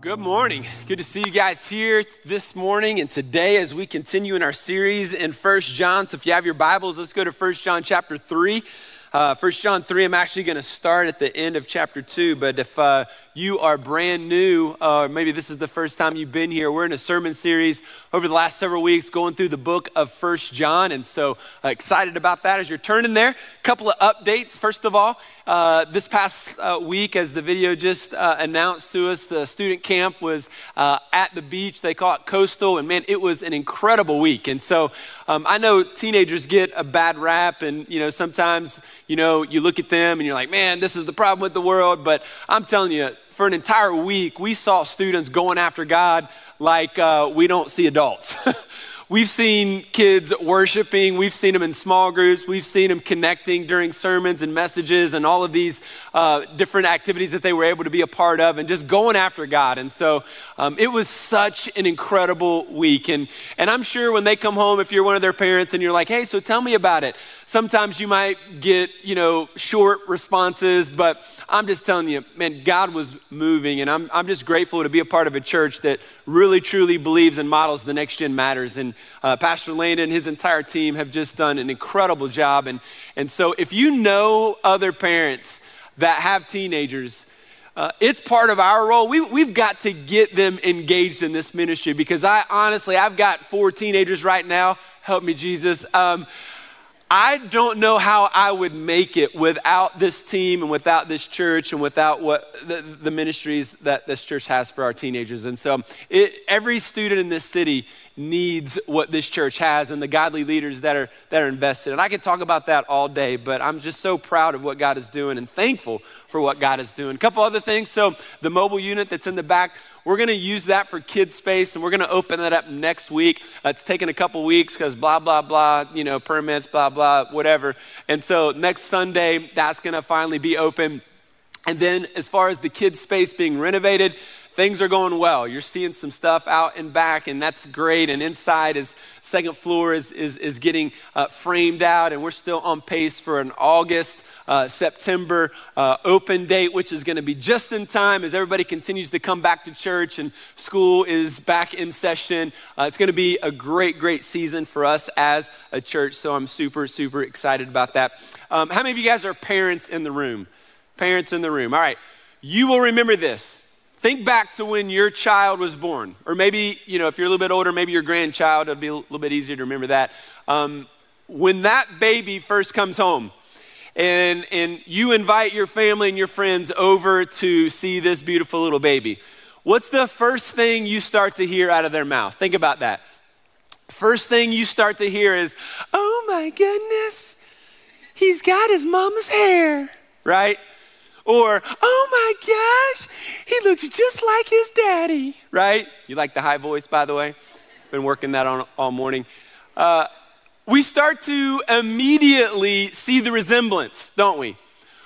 Good morning. Good to see you guys here this morning and today as we continue in our series in First John. So if you have your Bibles, let's go to First John chapter 3. Uh, 1 John 3, I'm actually going to start at the end of chapter 2, but if uh, you are brand new, or uh, maybe this is the first time you've been here, we're in a sermon series over the last several weeks going through the book of First John, and so uh, excited about that as you're turning there. A couple of updates. First of all, uh, this past uh, week, as the video just uh, announced to us, the student camp was uh, at the beach. They call it Coastal, and man, it was an incredible week. And so um, I know teenagers get a bad rap, and you know sometimes you know you look at them and you're like, man, this is the problem with the world. But I'm telling you, for an entire week, we saw students going after God like uh, we don't see adults. We've seen kids worshiping. We've seen them in small groups. We've seen them connecting during sermons and messages and all of these uh, different activities that they were able to be a part of and just going after God. And so um, it was such an incredible week. And, and I'm sure when they come home, if you're one of their parents and you're like, hey, so tell me about it, sometimes you might get, you know, short responses, but I'm just telling you, man, God was moving. And I'm, I'm just grateful to be a part of a church that really, truly believes and models the next gen matters. And uh, Pastor Landon and his entire team have just done an incredible job. And, and so, if you know other parents that have teenagers, uh, it's part of our role. We, we've got to get them engaged in this ministry because I honestly, I've got four teenagers right now. Help me, Jesus. Um, I don't know how I would make it without this team and without this church and without what the, the ministries that this church has for our teenagers. And so, it, every student in this city needs what this church has and the godly leaders that are that are invested. And I could talk about that all day, but I'm just so proud of what God is doing and thankful for what God is doing. A couple other things. So, the mobile unit that's in the back we're going to use that for kids space and we're going to open that up next week. It's taken a couple weeks because blah, blah, blah, you know, permits, blah, blah, whatever. And so next Sunday, that's going to finally be open. And then as far as the kids space being renovated, things are going well. You're seeing some stuff out and back, and that's great. And inside is second floor is, is, is getting uh, framed out, and we're still on pace for an August, uh, September uh, open date, which is going to be just in time as everybody continues to come back to church and school is back in session. Uh, it's going to be a great, great season for us as a church, so I'm super, super excited about that. Um, how many of you guys are parents in the room? Parents in the room. All right. You will remember this Think back to when your child was born, or maybe, you know, if you're a little bit older, maybe your grandchild, it'll be a little bit easier to remember that. Um, when that baby first comes home, and, and you invite your family and your friends over to see this beautiful little baby, what's the first thing you start to hear out of their mouth? Think about that. First thing you start to hear is, oh my goodness, he's got his mama's hair, right? Or, oh my gosh, he looks just like his daddy, right? You like the high voice, by the way? Been working that on all morning. Uh, we start to immediately see the resemblance, don't we?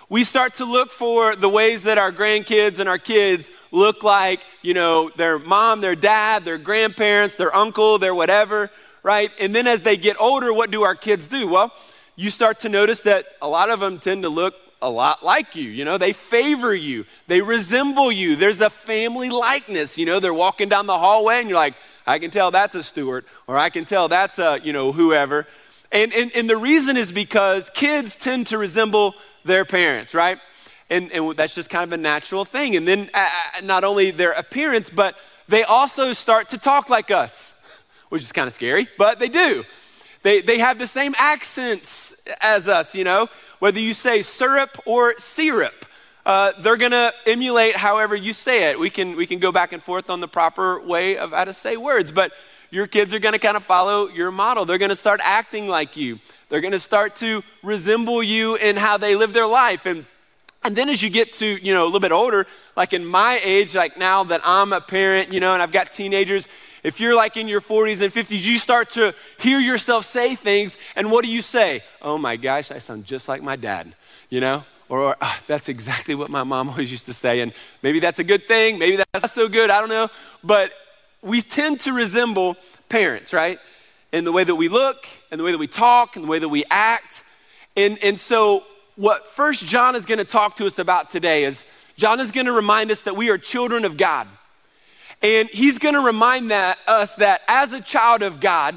We start to look for the ways that our grandkids and our kids look like, you know, their mom, their dad, their grandparents, their uncle, their whatever, right? And then as they get older, what do our kids do? Well, you start to notice that a lot of them tend to look a lot like you. You know, they favor you, they resemble you. There's a family likeness. You know, they're walking down the hallway and you're like, I can tell that's a Stewart, or I can tell that's a, you know, whoever. And, and, and the reason is because kids tend to resemble their parents, right? And, and that's just kind of a natural thing. And then uh, uh not only their appearance, but they also start to talk like us, which is kind of scary, but they do. They, they have the same accents as us, you know whether you say syrup or syrup. Uh, they're going to emulate however you say it. We can, we can go back and forth on the proper way of how to say words, but your kids are going to kind of follow your model. They're going to start acting like you. They're going to start to resemble you in how they live their life. And, and then as you get to, you know, a little bit older, like in my age, like now that I'm a parent, you know, and I've got teenagers, if you're like in your 40s and 50s, you start to hear yourself say things, and what do you say? Oh my gosh, I sound just like my dad, you know? Or, oh, that's exactly what my mom always used to say. And maybe that's a good thing, maybe that's not so good, I don't know. But we tend to resemble parents, right? In the way that we look, and the way that we talk, and the way that we act. And, and so, what First John is going to talk to us about today is John is going to remind us that we are children of God. And he's going to remind that, us that as a child of God,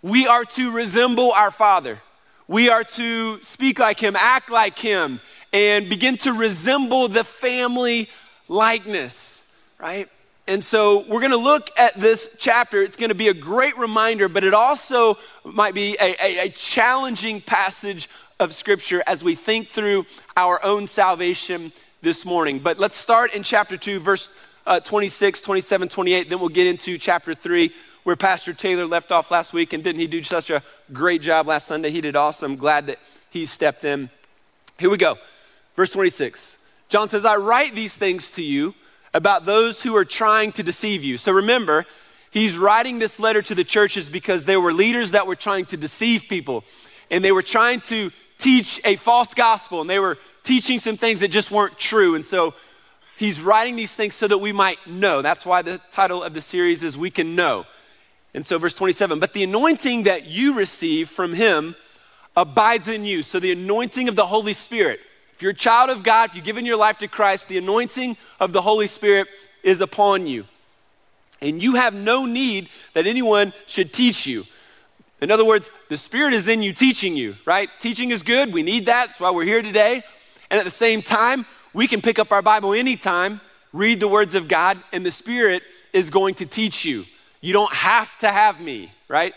we are to resemble our Father. We are to speak like him, act like him, and begin to resemble the family likeness, right? And so we're going to look at this chapter. It's going to be a great reminder, but it also might be a, a, a, challenging passage of Scripture as we think through our own salvation this morning. But let's start in chapter 2, verse uh, 26, 27, 28. Then we'll get into chapter 3, where Pastor Taylor left off last week. And didn't he do such a great job last Sunday? He did awesome. Glad that he stepped in. Here we go. Verse 26. John says, I write these things to you about those who are trying to deceive you. So remember, he's writing this letter to the churches because there were leaders that were trying to deceive people and they were trying to teach a false gospel and they were teaching some things that just weren't true. And so he's writing these things so that we might know. That's why the title of the series is We Can Know. And so, verse 27 But the anointing that you receive from him abides in you. So, the anointing of the Holy Spirit if you're a child of God, if you've given your life to Christ, the anointing of the Holy Spirit is upon you. And you have no need that anyone should teach you. In other words, the Spirit is in you teaching you, right? Teaching is good. We need that. That's why we're here today. And at the same time, we can pick up our Bible anytime, read the words of God, and the Spirit is going to teach you. You don't have to have me, right?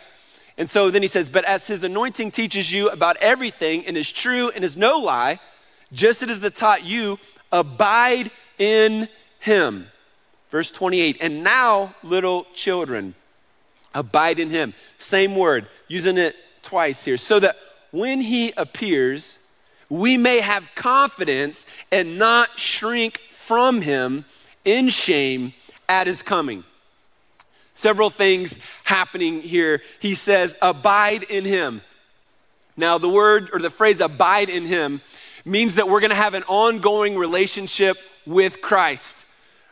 And so then he says, But as his anointing teaches you about everything and is true and is no lie, just as it taught you, abide in him. Verse 28, and now, little children, abide in him. Same word, using it twice here, so that when he appears, we may have confidence and not shrink from him in shame at his coming. Several things happening here. He says, abide in him. Now, the word or the phrase abide in him means that we're going to have an ongoing relationship with Christ.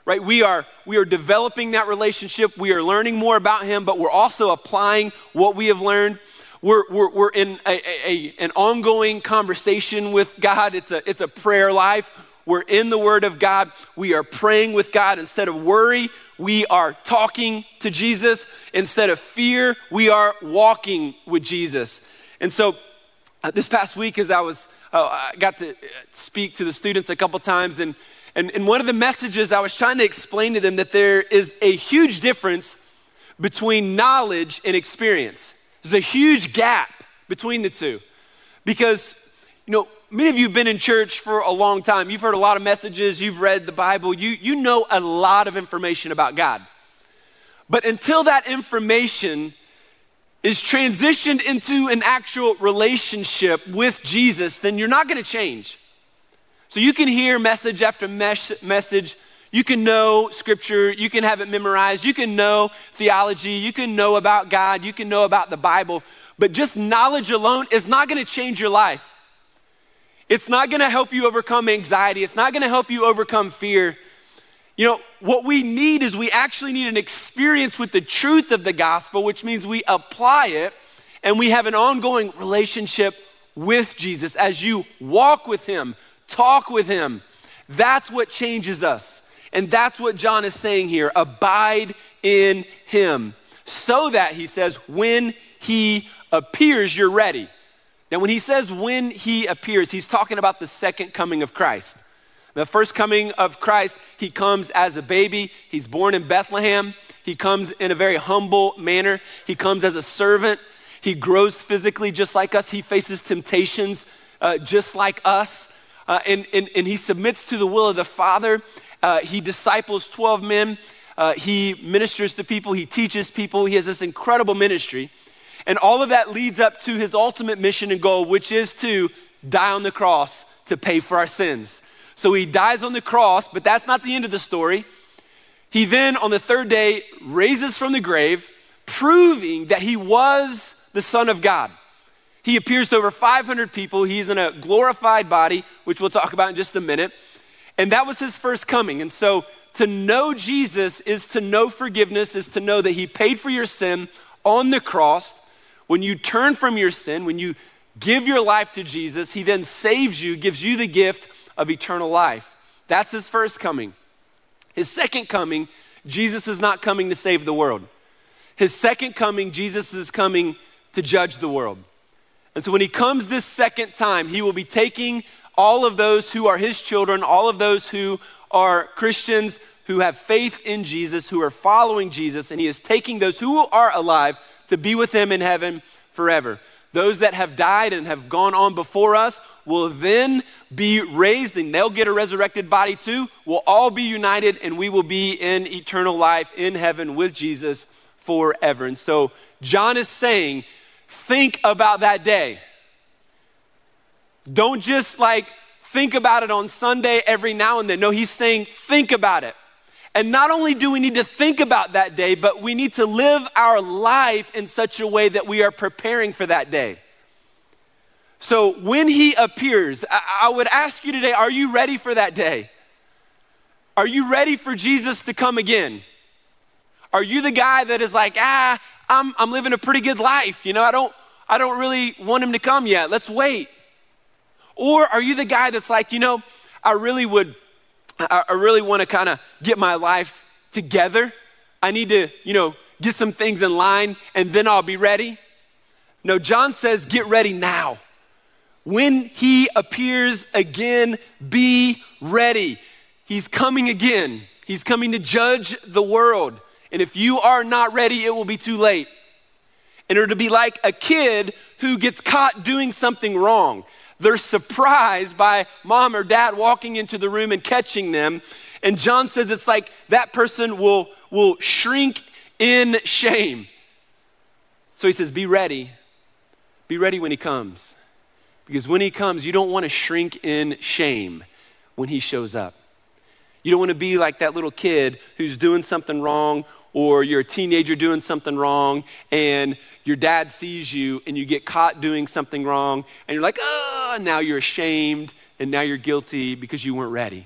Right? We are we are developing that relationship. We are learning more about him, but we're also applying what we have learned. We're, we're, we're in a, a, a, an ongoing conversation with God. It's a, it's a prayer life. We're in the Word of God. We are praying with God. Instead of worry, we are talking to Jesus. Instead of fear, we are walking with Jesus. And so, uh, this past week, as I was uh, I got to uh, speak to the students a couple times, and, and, and one of the messages I was trying to explain to them that there is a huge difference between knowledge and experience. There's a huge gap between the two. Because, you know, many of you have been in church for a long time. You've heard a lot of messages, you've read the Bible, you, you know a lot of information about God. But until that information is transitioned into an actual relationship with Jesus, then you're not going to change. So you can hear message after mes- message. You can know scripture. You can have it memorized. You can know theology. You can know about God. You can know about the Bible. But just knowledge alone is not to change your life. It's not to help you overcome anxiety. It's not to help you overcome fear. You know, what we need is we actually need an experience with the truth of the gospel, which means we apply it and we have an ongoing relationship with Jesus. As you walk with Him, talk with Him, that's what changes us. And that's what John is saying here abide in Him. So that, he says, when He appears, you're ready. Now, when he says when He appears, he's talking about the second coming of Christ. The first coming of Christ, he comes as a baby. He's born in Bethlehem. He comes in a very humble manner. He comes as a servant. He grows physically just like us. He faces temptations uh, just like us. Uh, and, and, and he submits to the will of the Father. Uh, he disciples 12 men. Uh, he ministers to people. He teaches people. He has this incredible ministry. And all of that leads up to his ultimate mission and goal, which is to die on the cross to pay for our sins. So he dies on the cross, but that's not the end of the story. He then, on the third day, raises from the grave, proving that he was the Son of God. He appears to over 500 people. He's in a glorified body, which we'll talk about in just a minute. And that was his first coming. And so to know Jesus is to know forgiveness, is to know that he paid for your sin on the cross. When you turn from your sin, when you give your life to Jesus, he then saves you, gives you the gift of eternal life. That's his first coming. His second coming, Jesus is not coming to save the world. His second coming, Jesus is coming to judge the world. And so when he comes this second time, he will be taking all of those who are his children, all of those who are Christians who have faith in Jesus, who are following Jesus, and he is taking those who are alive to be with him in heaven forever. Those that have died and have gone on before us will then be raised and they'll get a resurrected body too. We'll all be united and we will be in eternal life in heaven with Jesus forever. And so John is saying, think about that day. Don't just like think about it on Sunday every now and then. No, he's saying, think about it. And not only do we need to think about that day, but we need to live our life in such a way that we are preparing for that day. So when he appears, I, would ask you today are you ready for that day? Are you ready for Jesus to come again? Are you the guy that is like, ah, I'm, I'm living a pretty good life. You know, I don't, I don't really want him to come yet. Let's wait. Or are you the guy that's like, you know, I really would I, really want to kind of get my life together. I need to, you know, get some things in line and then I'll be ready. No, John says, get ready now. When he appears again, be ready. He's coming again. He's coming to judge the world. And if you are not ready, it will be too late. And it'll be like a kid who gets caught doing something wrong. They're surprised by mom or dad walking into the room and catching them. And John says it's like that person will, will shrink in shame. So he says, Be ready. Be ready when he comes. Because when he comes, you don't want to shrink in shame when he shows up. You don't want to be like that little kid who's doing something wrong, or you're a teenager doing something wrong, and your dad sees you and you get caught doing something wrong and you're like, oh, now you're ashamed and now you're guilty because you weren't ready.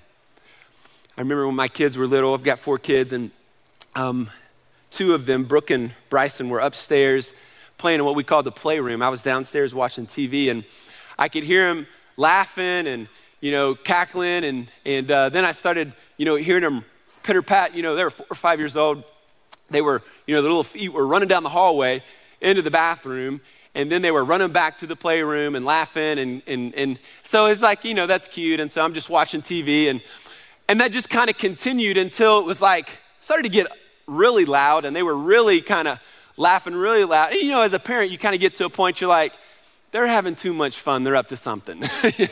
I remember when my kids were little, I've got four kids, and um, two of them, Brooke and Bryson, were upstairs playing in what we call the playroom. I was downstairs watching TV and I could hear them laughing and, you know, cackling. And, and uh, then I started, you know, hearing them pitter pat. You know, they were four or five years old. They were, you know, their little feet were running down the hallway into the bathroom and then they were running back to the playroom and laughing and, and, and so it's like you know that's cute and so i'm just watching tv and and that just kind of continued until it was like started to get really loud and they were really kind of laughing really loud. And, you know as a parent you kind of get to a point you're like they're having too much fun they're up to something.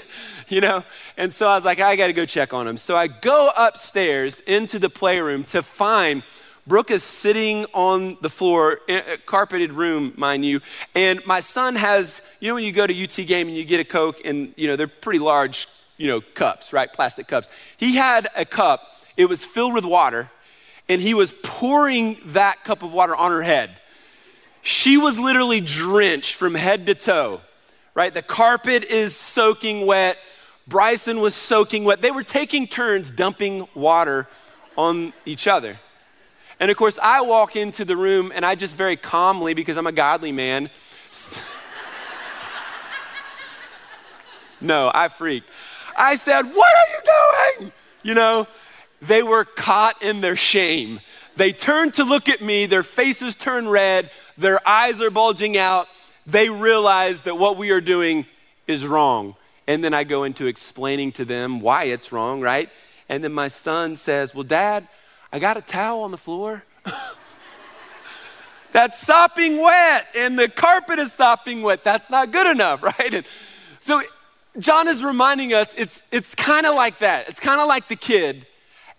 You know? And so i was like i got to go check on them so i go upstairs into the playroom to find Brooke is sitting on the floor, a carpeted room, mind you, and my son has, you know, when you go to UT game and you get a Coke, and, you know, they're pretty large, you know, cups, right? Plastic cups. He had a cup, it was filled with water, and he was pouring that cup of water on her head. She was literally drenched from head to toe, right? The carpet is soaking wet. Bryson was soaking wet. They were taking turns dumping water on each other. And of course, I walk into the room and I just very calmly, because I'm a godly man, no, I freaked. I said, What are you doing? You know, they were caught in their shame. They turned to look at me, their faces turn red, their eyes are bulging out. They realize that what we are doing is wrong. And then I go into explaining to them why it's wrong, right? And then my son says, Well, dad, I got a towel on the floor. That's sopping wet, and the carpet is sopping wet. That's not good enough, right? And so John is reminding us it's, it's kind of like that. It's kind of like the kid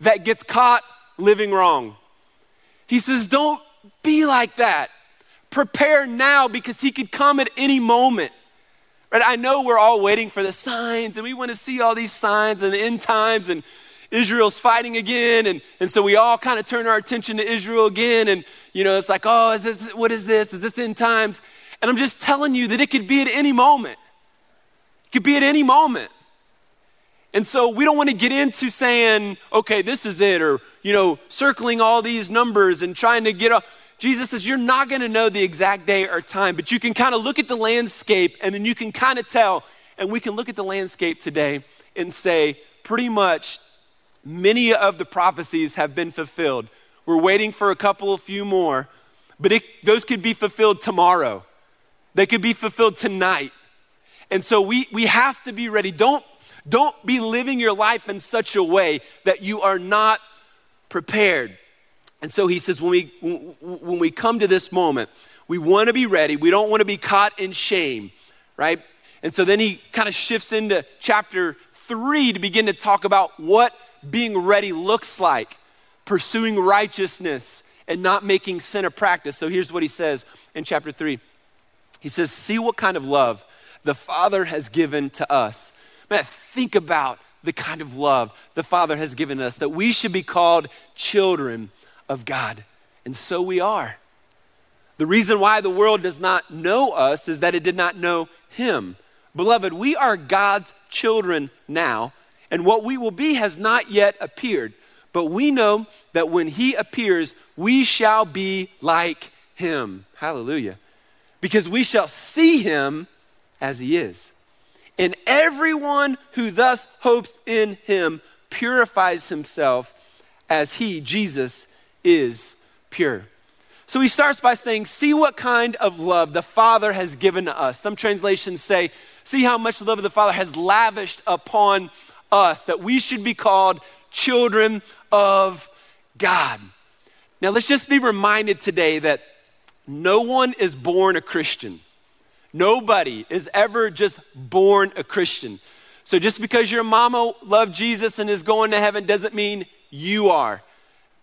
that gets caught living wrong. He says, Don't be like that. Prepare now because he could come at any moment. Right? I know we're all waiting for the signs and we want to see all these signs and the end times and Israel's fighting again. And, and so we all kind of turn our attention to Israel again. And, you know, it's like, oh, is this, what is this? Is this end times? And I'm just telling you that it could be at any moment. It could be at any moment. And so we don't want to get into saying, okay, this is it, or, you know, circling all these numbers and trying to get up. Jesus says, you're not going to know the exact day or time, but you can kind of look at the landscape and then you can kind of tell. And we can look at the landscape today and say, pretty much many of the prophecies have been fulfilled. We're waiting for a couple, a few more, but it, those could be fulfilled tomorrow. They could be fulfilled tonight. And so we, we have to be ready. Don't, don't be living your life in such a way that you are not prepared. And so he says, when we, when we come to this moment, we want to be ready. We don't want to be caught in shame, right? And so then he kind of shifts into chapter three to begin to talk about what being ready looks like, pursuing righteousness and not making sin a practice. So here's what he says in chapter three He says, See what kind of love the Father has given to us. Man, think about the kind of love the Father has given us, that we should be called children of God. And so we are. The reason why the world does not know us is that it did not know Him. Beloved, we are God's children now, and what we will be has not yet appeared. But we know that when He appears, we shall be like Him. Hallelujah. Because we shall see Him as He is. And everyone who thus hopes in Him purifies himself as He, Jesus, is pure. So he starts by saying, See what kind of love the Father has given us. Some translations say, See how much the love of the Father has lavished upon us, that we should be called children of God. Now, let's just be reminded today that no one is born a Christian. Nobody is ever just born a Christian. So, just because your mama loved Jesus and is going to heaven doesn't mean you are.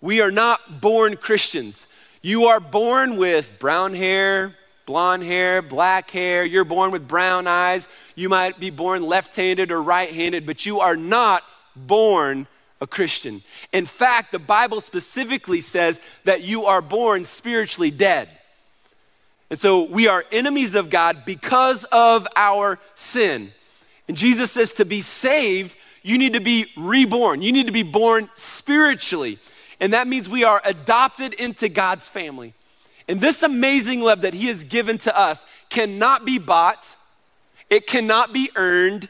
We are not born Christians. You are born with brown hair, blonde hair, black hair. You're born with brown eyes. You might be born left handed or right handed, but you are not born a Christian. In fact, the Bible specifically says that you are born spiritually dead. And so we are enemies of God because of our sin. And Jesus says to be saved, you need to be reborn. You need to be born spiritually. And that means we are adopted into God's family. And this amazing love that He has given to us cannot be bought, it cannot be earned.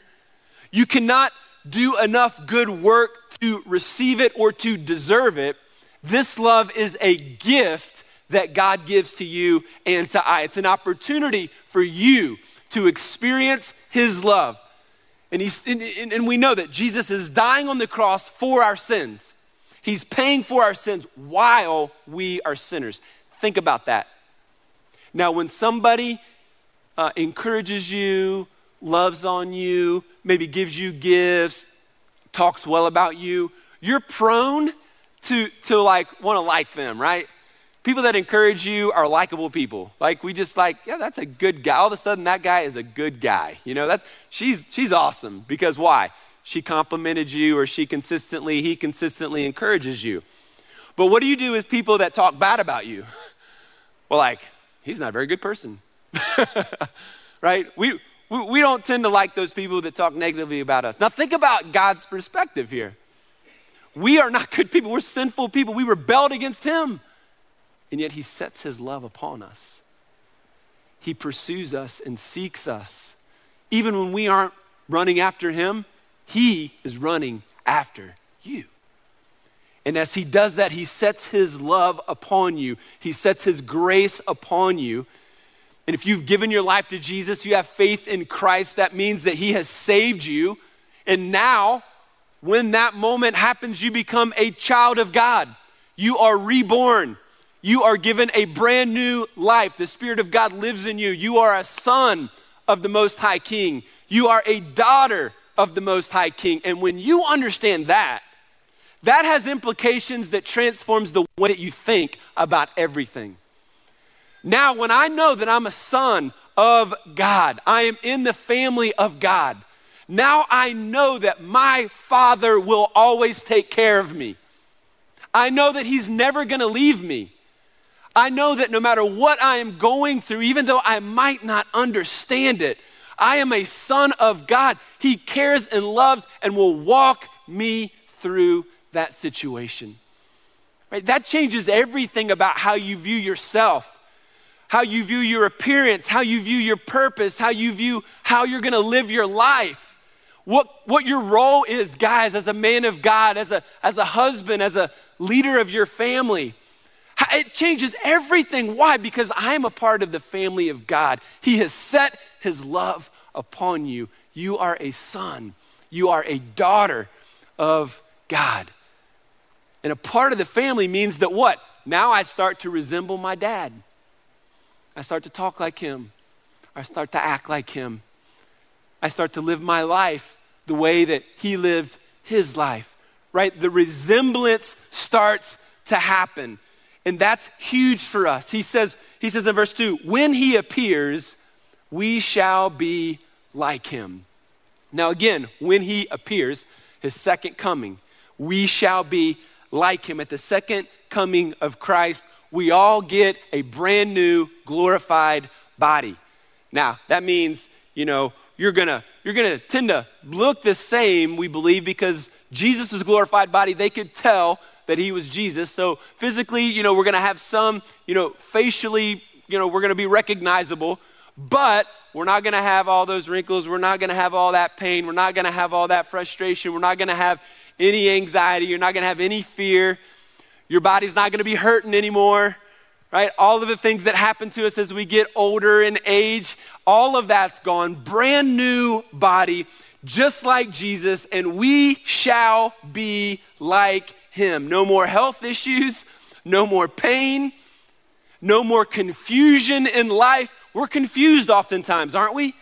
You cannot do enough good work to receive it or to deserve it. This love is a gift that God gives to you and to I. It's an opportunity for you to experience His love. And, he's, and, and we know that Jesus is dying on the cross for our sins. He's paying for our sins while we are sinners. Think about that. Now, when somebody uh, encourages you, loves on you, maybe gives you gifts, talks well about you, you're prone to, to like want to like them, right? People that encourage you are likable people. Like we just like, yeah, that's a good guy. All of a sudden, that guy is a good guy. You know, that's she's she's awesome because why? she complimented you or she consistently, he consistently encourages you. But what do you do with people that talk bad about you? Well, like, he's not a very good person. right? We, we, we don't tend to like those people that talk negatively about us. Now, think about God's perspective here. We are not good people, we're sinful people. We rebelled against him. And yet, he sets his love upon us. He pursues us and seeks us. Even when we aren't running after him, he is running after you. And as He does that, He sets His love upon you, He sets His grace upon you. And if you've given your life to Jesus, you have faith in Christ, that means that He has saved you. And now, when that moment happens, you become a child of God. You are reborn. You are given a brand new life. The Spirit of God lives in you. You are a son of the Most High King. You are a daughter of the Most High King. And when you understand that, that has implications that transforms the way that you think about everything. Now, when I know that I'm a son of God, I am in the family of God, now I know that my Father will always take care of me. I know that He's never gonna leave me. I know that no matter what I am going through, even though I might not understand it, I am a son of God. He cares and loves and will walk me through that situation. Right? That changes everything about how you view yourself, how you view your appearance, how you view your purpose, how you view how you're going to live your life. What, what your role is, guys, as a man of God, as a, as a husband, as a leader of your family. It changes everything. Why? Because I am a part of the family of God. He has set his love upon you. You are a son, you are a daughter of God. And a part of the family means that what? Now I start to resemble my dad. I start to talk like him. I start to act like him. I start to live my life the way that he lived his life, right? The resemblance starts to happen. And that's huge for us. He says, he says in verse 2, when he appears, we shall be like him. Now, again, when he appears, his second coming, we shall be like him. At the second coming of Christ, we all get a brand new glorified body. Now, that means, you know, you're gonna you're gonna tend to look the same, we believe, because Jesus' glorified body, they could tell that he was Jesus. So physically, you know, we're gonna have some, you know, facially, you know, we're gonna be recognizable, but we're not gonna have all those wrinkles, we're not gonna have all that pain, we're not gonna have all that frustration, we're not gonna have any anxiety, you're not gonna have any fear, your body's not gonna be hurting anymore right? All of the things that happen to us as we get older in age, all of that's gone. Brand new body, just like Jesus, and we shall be like him. No more health issues, no more pain, no more confusion in life. We're confused oftentimes, aren't we?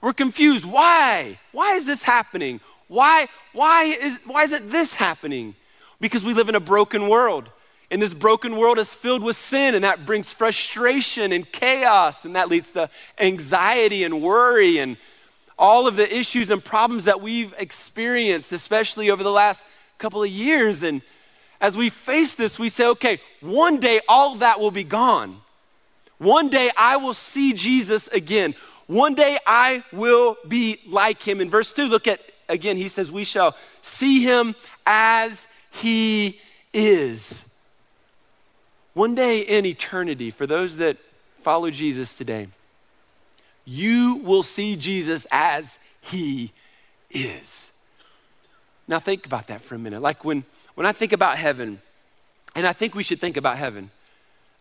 We're confused. Why? Why is this happening? Why, why, is, why isn't this happening? Because we live in a broken world. And this broken world is filled with sin, and that brings frustration and chaos, and that leads to anxiety and worry and all of the issues and problems that we've experienced, especially over the last couple of years. And as we face this, we say, okay, one day all that will be gone. One day I will see Jesus again. One day I will be like him. In verse 2, look at again, he says, We shall see him as he is. One day in eternity, for those that follow Jesus today, you will see Jesus as he is. Now, think about that for a minute. Like when, when I think about heaven, and I think we should think about heaven,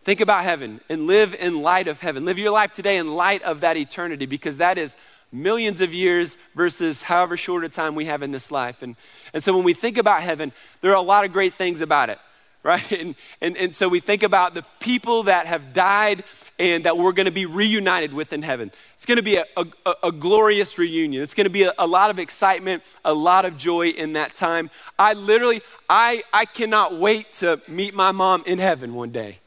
think about heaven and live in light of heaven. Live your life today in light of that eternity because that is millions of years versus however short a time we have in this life. And, and so when we think about heaven, there are a lot of great things about it right? And, and, and so we think about the people that have died and that we're going to be reunited with in heaven. It's going to be a, a, a glorious reunion. It's going to be a, a, lot of excitement, a lot of joy in that time. I literally, I, I cannot wait to meet my mom in heaven one day.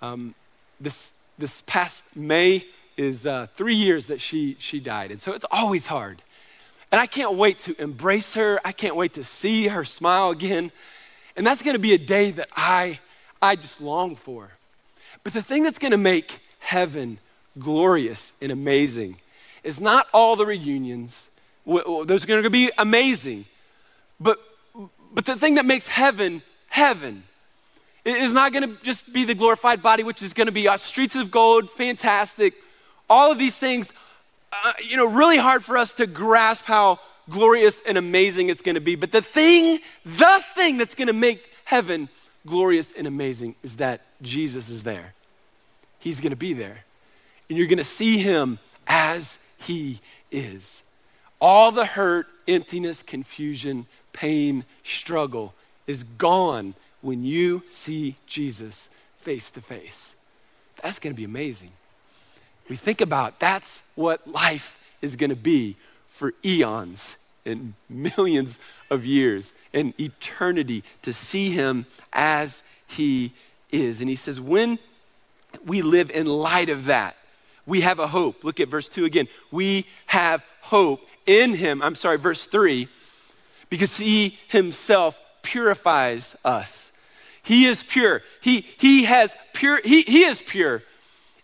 Um, this, this past May is uh, three years that she, she died, and so it's always hard. And I can't wait to embrace her. I can't wait to see her smile again. And that's gonna be a day that I, I just long for. But the thing that's gonna make heaven glorious and amazing is not all the reunions. Those are gonna be amazing. But, but the thing that makes heaven, heaven, is not gonna just be the glorified body, which is gonna be our streets of gold, fantastic. All of these things, uh, you know, really hard for us to grasp how glorious and amazing it's going to be. But the thing, the thing that's going to make heaven glorious and amazing is that Jesus is there. He's going to be there. And you're going to see him as he is. All the hurt, emptiness, confusion, pain, struggle is gone when you see Jesus face to face. That's going to be amazing. We think about that's what life is going to be for eons and millions of years and eternity to see him as he is. And he says, when we live in light of that, we have a hope. Look at verse 2 again. We have hope in him. I'm sorry, verse 3, because he himself purifies us. He is pure. He, he has pure, he, he is pure.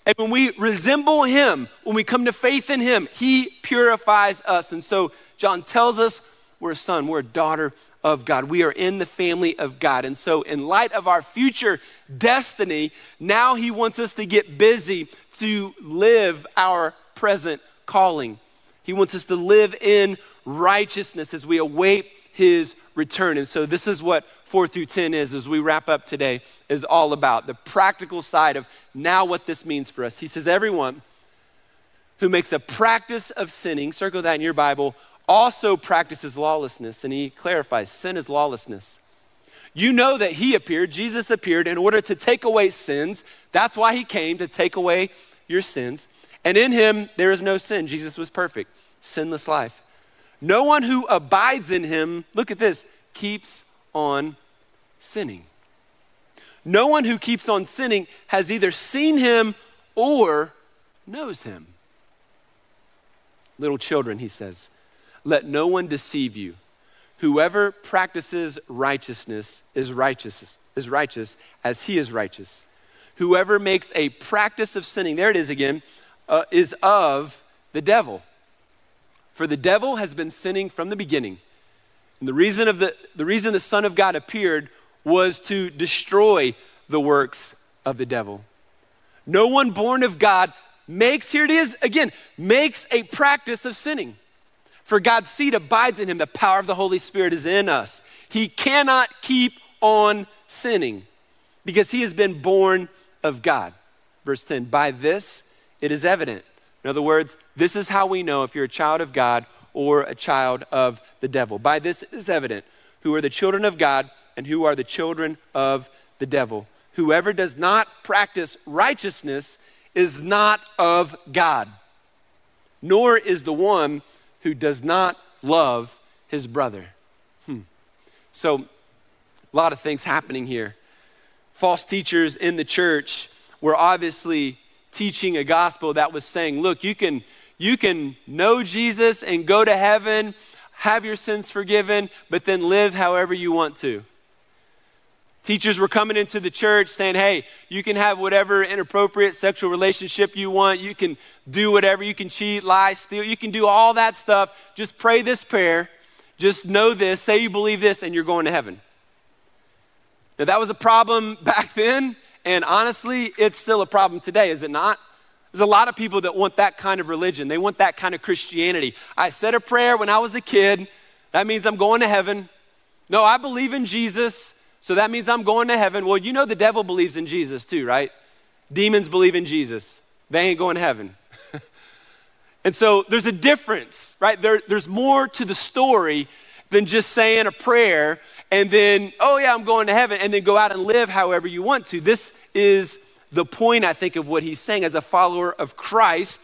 And when we resemble him, when we come to faith in him, he purifies us. And so John tells us we're a son, we're a daughter of God. We are in the family of God. And so, in light of our future destiny, now he wants us to get busy to live our present calling. He wants us to live in righteousness as we await his return. And so, this is what 4 through 10 is, as we wrap up today, is all about the practical side of now what this means for us. He says, Everyone who makes a practice of sinning, circle that in your Bible, also practices lawlessness. And he clarifies sin is lawlessness. You know that he appeared, Jesus appeared in order to take away sins. That's why he came, to take away your sins. And in him, there is no sin. Jesus was perfect, sinless life. No one who abides in him, look at this, keeps on sinning. No one who keeps on sinning has either seen him or knows him. Little children, he says, let no one deceive you. Whoever practices righteousness is righteous, is righteous as he is righteous. Whoever makes a practice of sinning, there it is again, uh, is of the devil. For the devil has been sinning from the beginning. And the reason, of the, the reason the Son of God appeared was to destroy the works of the devil. No one born of God makes, here it is again, makes a practice of sinning. For God's seed abides in him. The power of the Holy Spirit is in us. He cannot keep on sinning because he has been born of God. Verse 10 By this it is evident. In other words, this is how we know if you're a child of God or a child of the devil. By this it is evident who are the children of God and who are the children of the devil. Whoever does not practice righteousness is not of God, nor is the one who does not love his brother. Hmm. So, a lot of things happening here. False teachers in the church were obviously teaching a gospel that was saying, look, you can, you can know Jesus and go to heaven, have your sins forgiven, but then live however you want to. Teachers were coming into the church saying, hey, you can have whatever inappropriate sexual relationship you want. You can do whatever. You can cheat, lie, steal. You can do all that stuff. Just pray this prayer. Just know this. Say you believe this, and you're going to heaven. Now, that was a problem back then. And honestly, it's still a problem today, is it not? There's a lot of people that want that kind of religion. They want that kind of Christianity. I said a prayer when I was a kid. That means I'm going to heaven. No, I believe in Jesus. So that means I'm going to heaven. Well, you know the devil believes in Jesus too, right? Demons believe in Jesus. They ain't going to heaven. and so there's a difference, right? There, there's more to the story than just saying a prayer and then, oh yeah, I'm going to heaven, and then go out and live however you want to. This is the point, I think, of what he's saying as a follower of Christ.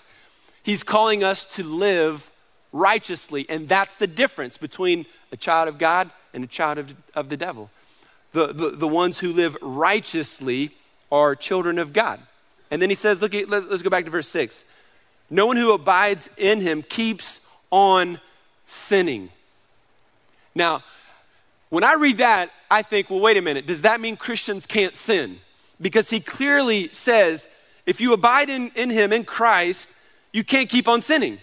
He's calling us to live righteously, and that's the difference between a child of God and a child of, of the devil the, the, the ones who live righteously are children of God. And then he says, look, let's, let's go back to verse 6. No one who abides in him keeps on sinning. Now, when I read that, I think, well, wait a minute, does that mean Christians can't sin? Because he clearly says, if you abide in, in him, in Christ, you can't keep on sinning.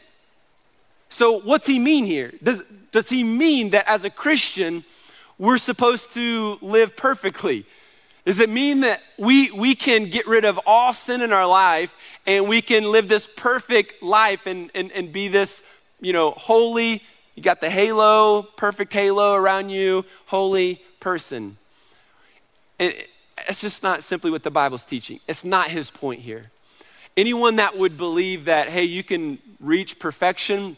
So, what's he mean here? Does, does he mean that as a Christian, we're supposed to live perfectly? Does it mean that we, we can get rid of all sin in our life and we can live this perfect life and, and, and be this, you know, holy, you got the halo, perfect halo around you, holy person? And it's just not simply what the Bible's teaching. It's not his point here. Anyone that would believe that, hey, you can reach perfection,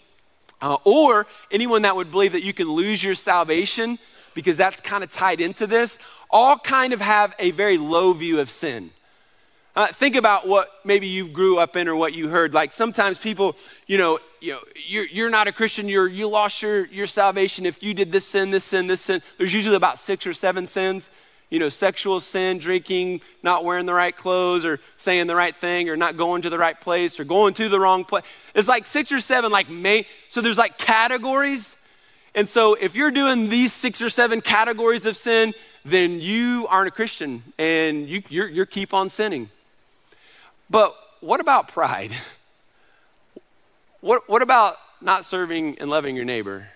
uh, or anyone that would believe that you can lose your salvation because that's kind of tied into this, all kind of have a very low view of sin. Uh, think about what maybe you grew up in or what you heard. Like sometimes people, you know, you know, you're, you're not a Christian. You're you lost your your salvation if you did this sin, this sin, this sin. There's usually about six or seven sins. You know, sexual sin, drinking, not wearing the right clothes, or saying the right thing, or not going to the right place, or going to the wrong place. It's like six or seven, like may. So there's like categories and so, if you're doing these six or seven categories of sin, then you aren't a Christian and you you're, you're keep on sinning. But what about pride? What, what about not serving and loving your neighbor?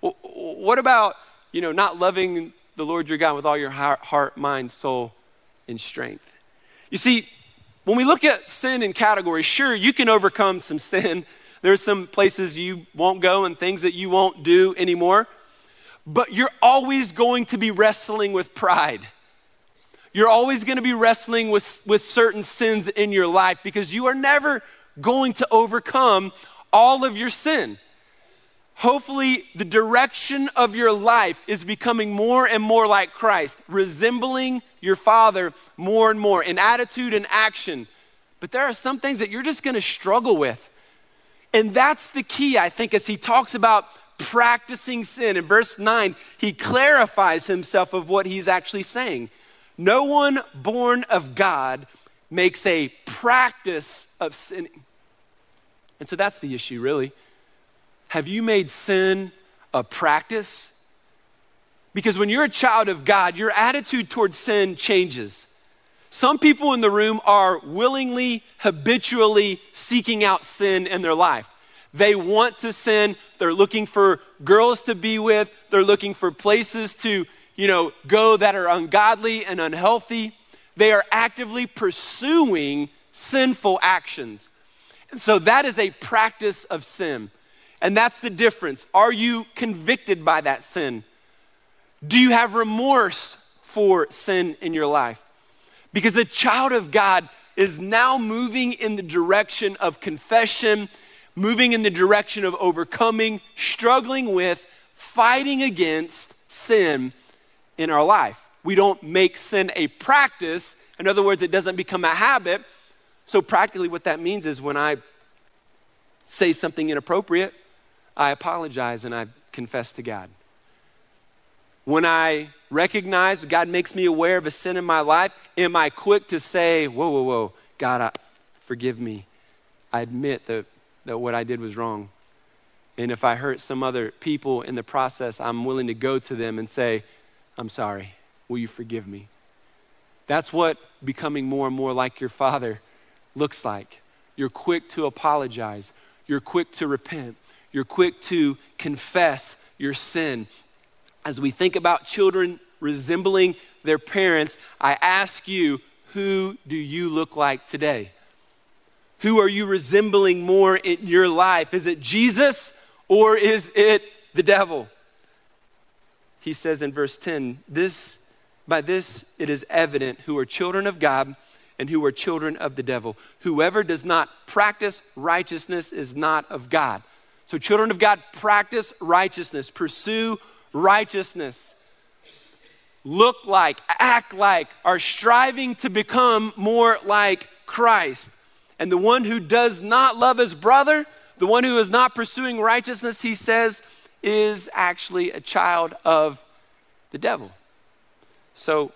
What about, you know, not loving the Lord your God with all your heart, mind, soul, and strength? You see, when we look at sin in categories, sure, you can overcome some sin there's some places you won't go and things that you won't do anymore. but you're always going to be wrestling with pride. You're always going to be wrestling with, with certain sins in your life because you are never going to overcome all of your sin. Hopefully, the direction of your life is becoming more and more like Christ, resembling your Father more and more in attitude and action. But there are some things that you're just gonna struggle with. And that's the key, I think, as he talks about practicing sin. In verse 9, he clarifies himself of what he's actually saying. No one born of God makes a practice of sinning. And so that's the issue, really. Have you made sin a practice? Because when you're a child of God, your attitude towards sin changes. Some people in the room are willingly, habitually seeking out sin in their life. They want to sin. They're looking for girls to be with. They're looking for places to, you know, go that are ungodly and unhealthy. They are actively pursuing sinful actions. And so that is a practice of sin. And that's the difference. Are you convicted by that sin? Do you have remorse for sin in your life? Because a child of God is now moving in the direction of confession, moving in the direction of overcoming, struggling with, fighting against sin in our life. We don't make sin a practice. In other words, it doesn't become a habit. So, practically, what that means is when I say something inappropriate, I apologize and I confess to God. When I recognize God makes me aware of a sin in my life, am I quick to say, Whoa, whoa, whoa, God, I, forgive me? I admit that, that what I did was wrong. And if I hurt some other people in the process, I'm willing to go to them and say, I'm sorry. Will you forgive me? That's what becoming more and more like your Father looks like. You're quick to apologize, you're quick to repent, you're quick to confess your sin. As we think about children resembling their parents, I ask you, who do you look like today? Who are you resembling more in your life? Is it Jesus or is it the devil? He says in verse 10, this by this it is evident who are children of God and who are children of the devil. Whoever does not practice righteousness is not of God. So, children of God, practice righteousness, pursue righteousness, look like, act like, are striving to become more like Christ. And the one who does not love his brother, the one who is not pursuing righteousness, he says, is actually a child of the devil. So,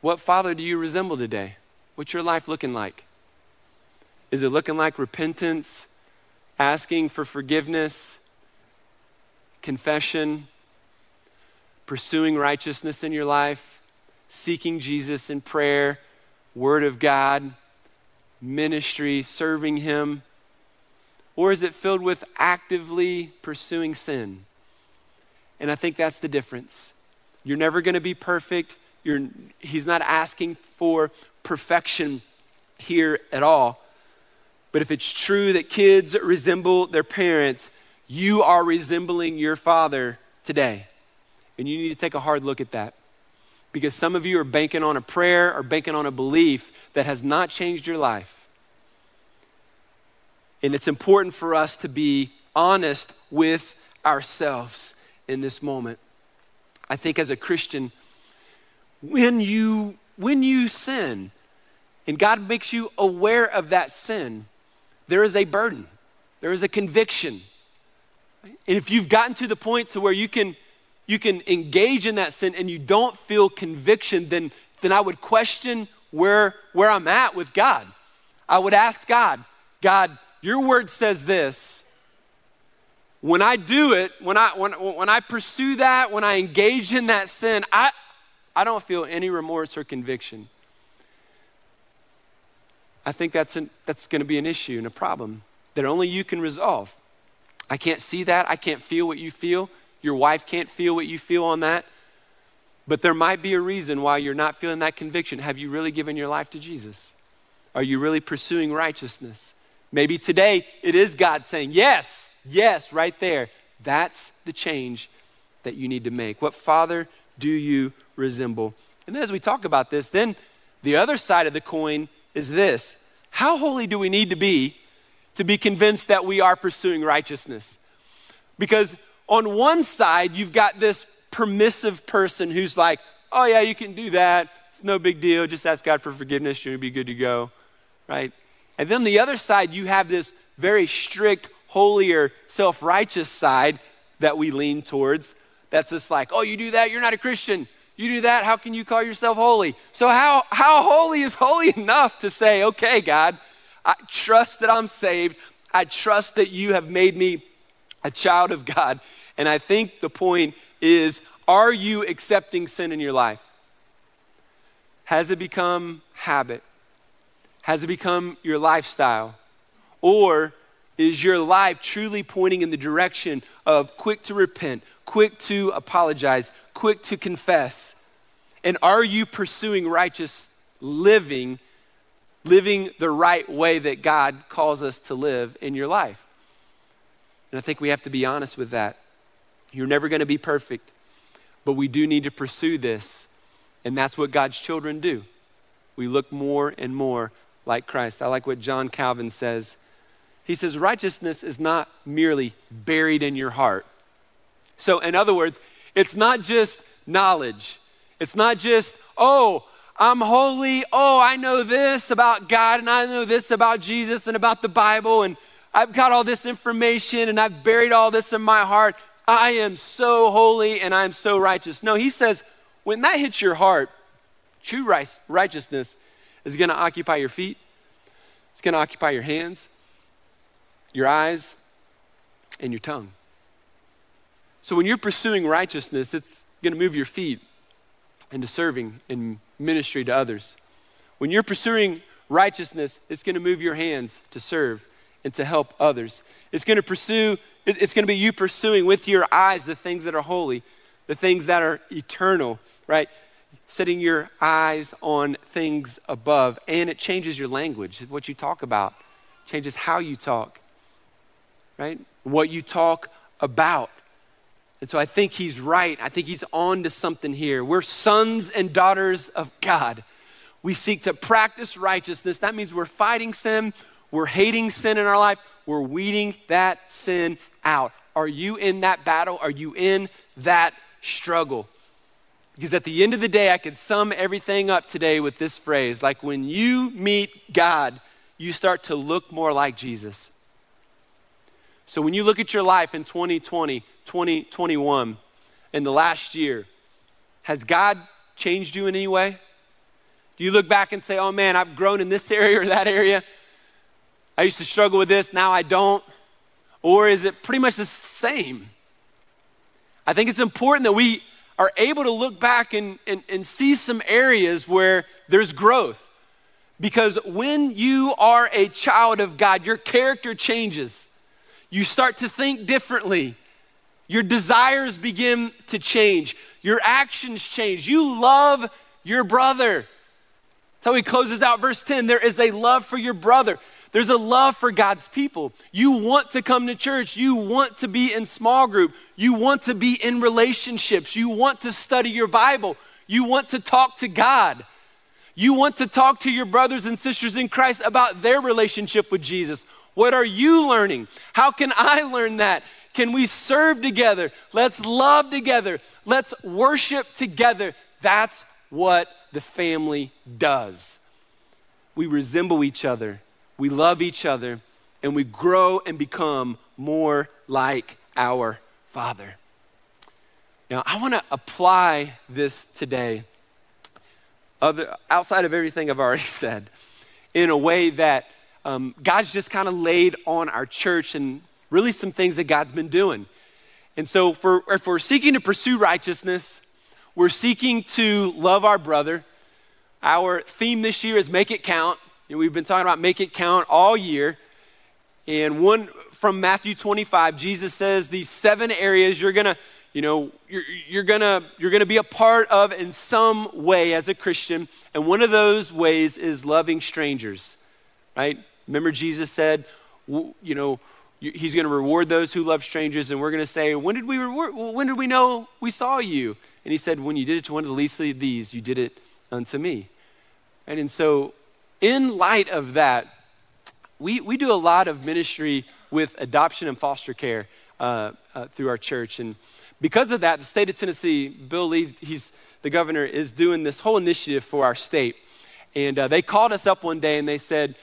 what father do you resemble today? What's your life looking like? Is it looking like repentance, asking for forgiveness, confession, pursuing righteousness in your life, seeking Jesus in prayer, Word of God, ministry, serving Him? Or is it filled with actively pursuing sin? And I think that's the difference. You're never going to be perfect. You're, he's not asking for perfection here at all. But if it's true that kids resemble their parents, you are resembling your father today. And you need to take a hard look at that. Because some of you are banking on a prayer or banking on a belief that has not changed your life. And it's important for us to be honest with ourselves in this moment. I think as a Christian, when you when you sin and God makes you aware of that sin, there is a burden, there is a conviction. And if you've gotten to the point to where you can, you can engage in that sin and you don't feel conviction, then, then I would question where, where I'm at with God. I would ask God, God, your word says this. When I do it, when I, when, when I pursue that, when I engage in that sin, I, I don't feel any remorse or conviction. I think that's, an, that's going to be an issue and a problem that only you can resolve. I can't see that. I can't feel what you feel. Your wife can't feel what you feel on that. But there might be a reason why you're not feeling that conviction. Have you really given your life to Jesus? Are you really pursuing righteousness? Maybe today it is God saying, Yes, yes, right there. That's the change that you need to make. What father do you resemble? And then as we talk about this, then the other side of the coin is this How holy do we need to be to be convinced that we are pursuing righteousness? Because on one side, you've got this permissive person who's like, oh, yeah, you can do that. It's no big deal. Just ask God for forgiveness. You'll be good to go, right? And then the other side, you have this very strict, holier, self righteous side that we lean towards. That's just like, oh, you do that, you're not a Christian. You do that, how can you call yourself holy? So, how, how holy is holy enough to say, okay, God, I trust that I'm saved. I trust that you have made me a child of God. And I think the point is are you accepting sin in your life? Has it become habit? Has it become your lifestyle? Or is your life truly pointing in the direction of quick to repent, quick to apologize, quick to confess? And are you pursuing righteous living, living the right way that God calls us to live in your life? And I think we have to be honest with that. You're never going to be perfect, but we do need to pursue this. And that's what God's children do. We look more and more like Christ. I like what John Calvin says. He says, Righteousness is not merely buried in your heart. So, in other words, it's not just knowledge. It's not just, oh, I'm holy. Oh, I know this about God and I know this about Jesus and about the Bible and I've got all this information and I've buried all this in my heart. I am so holy and I'm so righteous. No, he says, when that hits your heart, true righteousness is going to occupy your feet, it's going to occupy your hands, your eyes, and your tongue. So when you're pursuing righteousness, it's going to move your feet into serving and ministry to others. When you're pursuing righteousness, it's going to move your hands to serve and to help others. It's going to pursue it's going to be you pursuing with your eyes the things that are holy, the things that are eternal, right? Setting your eyes on things above. And it changes your language, what you talk about, changes how you talk, right? What you talk about. And so I think he's right. I think he's on to something here. We're sons and daughters of God. We seek to practice righteousness. That means we're fighting sin, we're hating sin in our life, we're weeding that sin out. Are you in that battle? Are you in that struggle? Because at the end of the day, I could sum everything up today with this phrase like when you meet God, you start to look more like Jesus. So when you look at your life in 2020, 2021, in the last year, has God changed you in any way? Do you look back and say, oh man, I've grown in this area or that area? I used to struggle with this, now I don't. Or is it pretty much the same? I think it's important that we are able to look back and, and, and see some areas where there's growth. Because when you are a child of God, your character changes. You start to think differently. Your desires begin to change. Your actions change. You love your brother. That's how he closes out verse 10. There is a love for your brother. There's a love for God's people. You want to come to church. You want to be in small group. You want to be in relationships. You want to study your Bible. You want to talk to God. You want to talk to your brothers and sisters in Christ about their relationship with Jesus. What are you learning? How can I learn that? Can we serve together? Let's love together. Let's worship together. That's what the family does. We resemble each other we love each other, and we grow and become more like our Father. Now, I want to apply this today, other, outside of everything I've already said, in a way that um, God's just kind of laid on our church and really some things that God's been doing. And so, for, if we're seeking to pursue righteousness, we're seeking to love our brother. Our theme this year is Make It Count. Know, we've been talking about make it count all year. And one from Matthew 25, Jesus says these seven areas you're gonna, you know, you're, you're gonna you're gonna be a part of in some way as a Christian. And one of those ways is loving strangers, right? Remember, Jesus said, you know, he's going to reward those who love strangers. And we're going to say, when did we reward, when did we know we saw you? And he said, when you did it to one of the least of these, you did it unto me. And, and so in light of that, we, we do a lot of ministry with adoption and foster care uh, uh, through our church. And because of that, the state of Tennessee, Bill Lee, he's the governor, is doing this whole initiative for our state. And uh, they called us up one day and they said,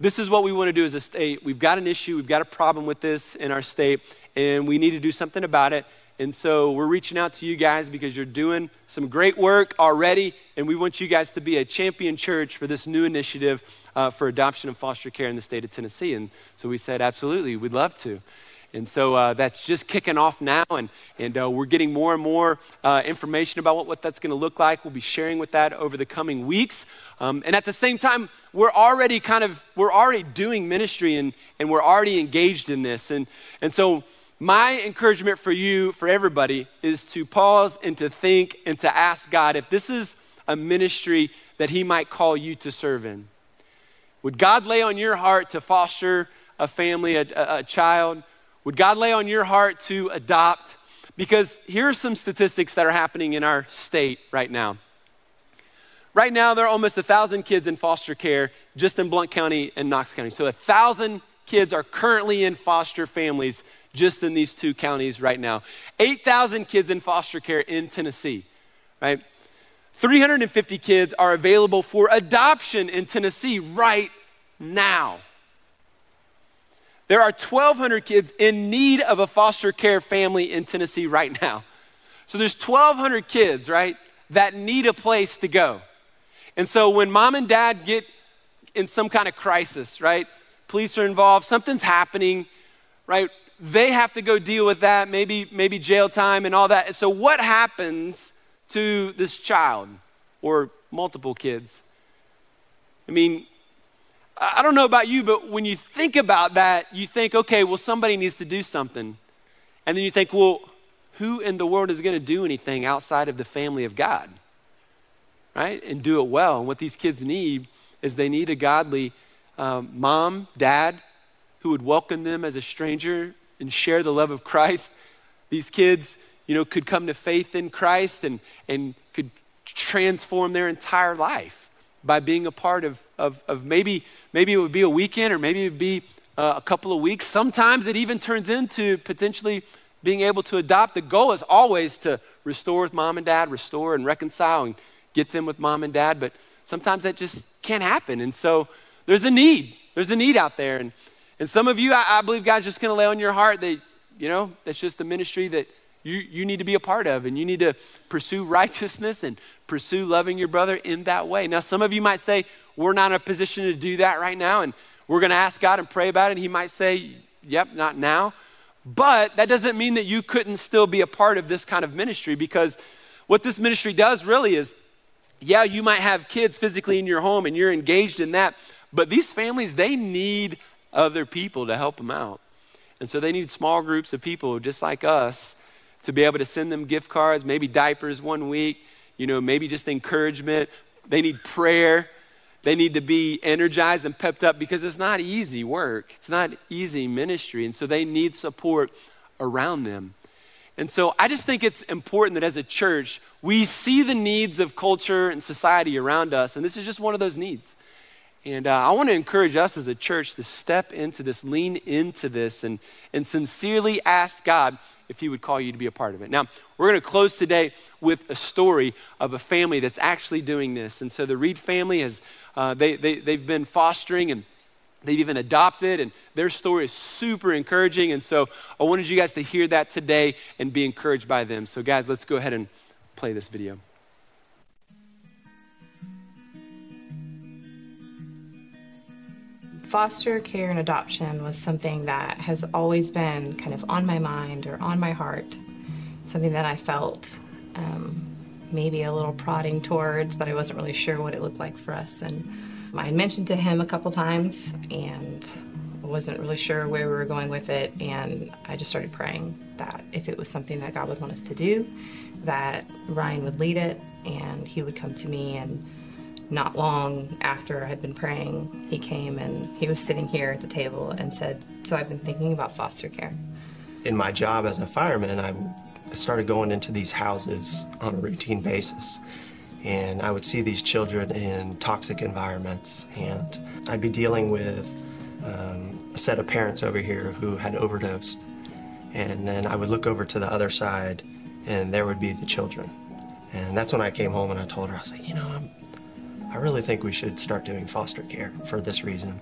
this is what we want to do as a state. We've got an issue, we've got a problem with this in our state, and we need to do something about it. And so we're reaching out to you guys because you're doing some great work already, and we want you guys to be a champion church for this new initiative uh, for adoption and foster care in the state of Tennessee. And so we said, absolutely, we'd love to. And so uh, that's just kicking off now, and, and uh, we're getting more and more uh, information about what, what that's going to look like. We'll be sharing with that over the coming weeks. Um, and at the same time, we're already kind of, we're already doing ministry and, and we're already engaged in this. And, and so my encouragement for you, for everybody, is to pause and to think and to ask God if this is a ministry that He might call you to serve in. Would God lay on your heart to foster a family, a, a, a child? Would God lay on your heart to adopt? Because here are some statistics that are happening in our state right now. Right now, there are almost a thousand kids in foster care just in Blount County and Knox County. So, a thousand kids are currently in foster families just in these two counties right now. 8,000 kids in foster care in Tennessee, right? 350 kids are available for adoption in Tennessee right now. There are 1,200 kids in need of a foster care family in Tennessee right now. So there's 1,200 kids, right, that need a place to go. And so when mom and dad get in some kind of crisis, right, police are involved, something's happening, right, they have to go deal with that, maybe, maybe jail time and all that. So what happens to this child or multiple kids? I mean, I don't know about you, but when you think about that, you think, okay, well, somebody needs to do something. And then you think, well, who in the world is going to do anything outside of the family of God? Right? And do it well. And what these kids need is they need a godly um, mom, dad, who would welcome them as a stranger and share the love of Christ. These kids, you know, could come to faith in Christ and, and could transform their entire life by being a part of, of, of maybe, maybe it would be a weekend or maybe it would be uh, a couple of weeks. Sometimes it even turns into potentially being able to adopt. The goal is always to restore with mom and dad, restore and reconcile and get them with mom and dad, but sometimes that just can't happen. And so there's a need. There's a need out there. And, and some of you, I, I believe God's just going to lay on your heart that, you know, that's just the ministry that you, you need to be a part of, and you need to pursue righteousness and pursue loving your brother in that way. Now, some of you might say, We're not in a position to do that right now, and we're going to ask God and pray about it. And He might say, Yep, not now. But that doesn't mean that you couldn't still be a part of this kind of ministry because what this ministry does really is, yeah, you might have kids physically in your home and you're engaged in that, but these families, they need other people to help them out. And so they need small groups of people just like us to be able to send them gift cards, maybe diapers one week, you know, maybe just encouragement. They need prayer. They need to be energized and pepped up because it's not easy work. It's not easy ministry. And so they need support around them. And so I just think it's important that as a church, we see the needs of culture and society around us. And this is just one of those needs. And uh, I want to encourage us as a church to step into this, lean into this, and, and sincerely ask God if He would call you to be a part of it. Now, we're going to close today with a story of a family that's actually doing this. And so the Reed family has, uh, they, they, they've been fostering and they've even adopted, and their story is super encouraging. And so I wanted you guys to hear that today and be encouraged by them. So, guys, let's go ahead and play this video. Foster care and adoption was something that has always been kind of on my mind or on my heart, something that I felt um, maybe a little prodding towards, but I wasn't really sure what it looked like for us. And I had mentioned to him a couple times and wasn't really sure where we were going with it. And I just started praying that if it was something that God would want us to do, that Ryan would lead it and he would come to me and not long after I had been praying, he came and he was sitting here at the table and said, So I've been thinking about foster care. In my job as a fireman, I started going into these houses on a routine basis. And I would see these children in toxic environments, and I'd be dealing with um, a set of parents over here who had overdosed. And then I would look over to the other side, and there would be the children. And that's when I came home and I told her, I was like, you know, I'm, I really think we should start doing foster care for this reason.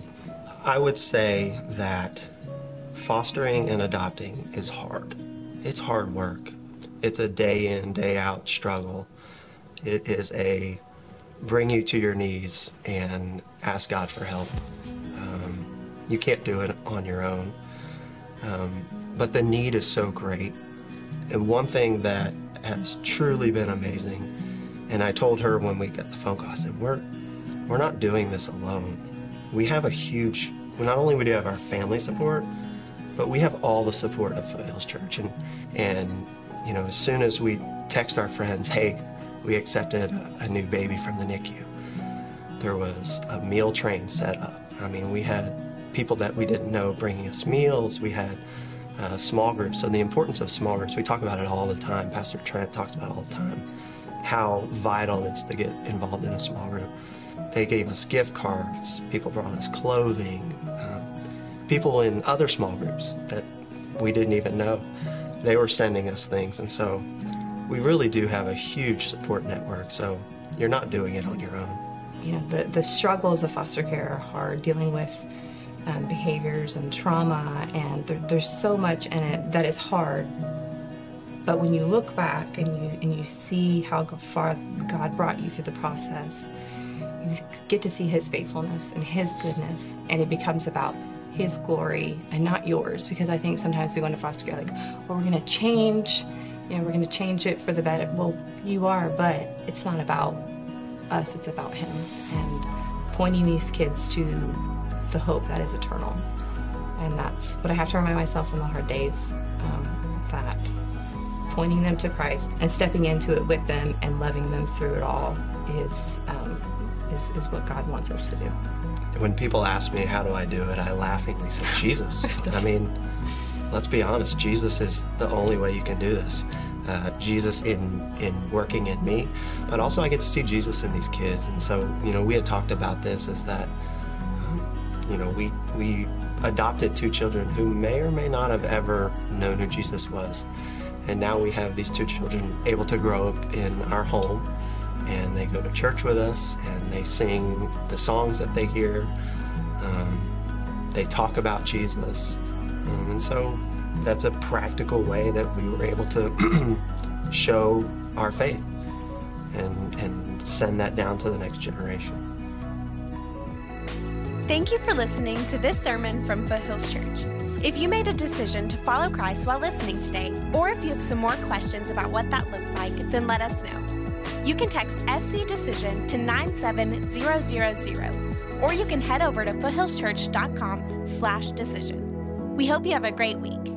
I would say that fostering and adopting is hard. It's hard work. It's a day in, day out struggle. It is a bring you to your knees and ask God for help. Um, you can't do it on your own. Um, but the need is so great. And one thing that has truly been amazing, and I told her when we got the phone call, I said, we're, we're not doing this alone. We have a huge, not only do we have our family support, but we have all the support of Foothills Church. And, and you know, as soon as we text our friends, hey, we accepted a, a new baby from the NICU, there was a meal train set up. I mean, we had people that we didn't know bringing us meals. We had uh, small groups. So the importance of small groups, we talk about it all the time. Pastor Trent talks about it all the time, how vital it is to get involved in a small group. They gave us gift cards. People brought us clothing. Um, people in other small groups that we didn't even know, they were sending us things. And so we really do have a huge support network. So you're not doing it on your own. You know, the, the struggles of foster care are hard, dealing with um, behaviors and trauma, and there, there's so much in it that is hard. But when you look back and you and you see how far God brought you through the process, you get to see His faithfulness and His goodness, and it becomes about His glory and not yours. Because I think sometimes we go into foster care like, well, we're going to change, you know, we're going to change it for the better. Well, you are, but it's not about us; it's about Him and pointing these kids to the hope that is eternal. And that's what I have to remind myself in the hard days um, that pointing them to Christ and stepping into it with them and loving them through it all is, um, is, is what God wants us to do. When people ask me, how do I do it, I laughingly say, Jesus. I mean, let's be honest, Jesus is the only way you can do this. Uh, Jesus in in working in me, but also I get to see Jesus in these kids. And so, you know, we had talked about this is that you know, we, we adopted two children who may or may not have ever known who Jesus was. And now we have these two children able to grow up in our home and they go to church with us and they sing the songs that they hear. Um, they talk about Jesus. Um, and so that's a practical way that we were able to show our faith and, and send that down to the next generation. Thank you for listening to this sermon from Foothills Church. If you made a decision to follow Christ while listening today, or if you have some more questions about what that looks like, then let us know. You can text FC Decision to 97000, or you can head over to foothillschurch.com slash decision. We hope you have a great week.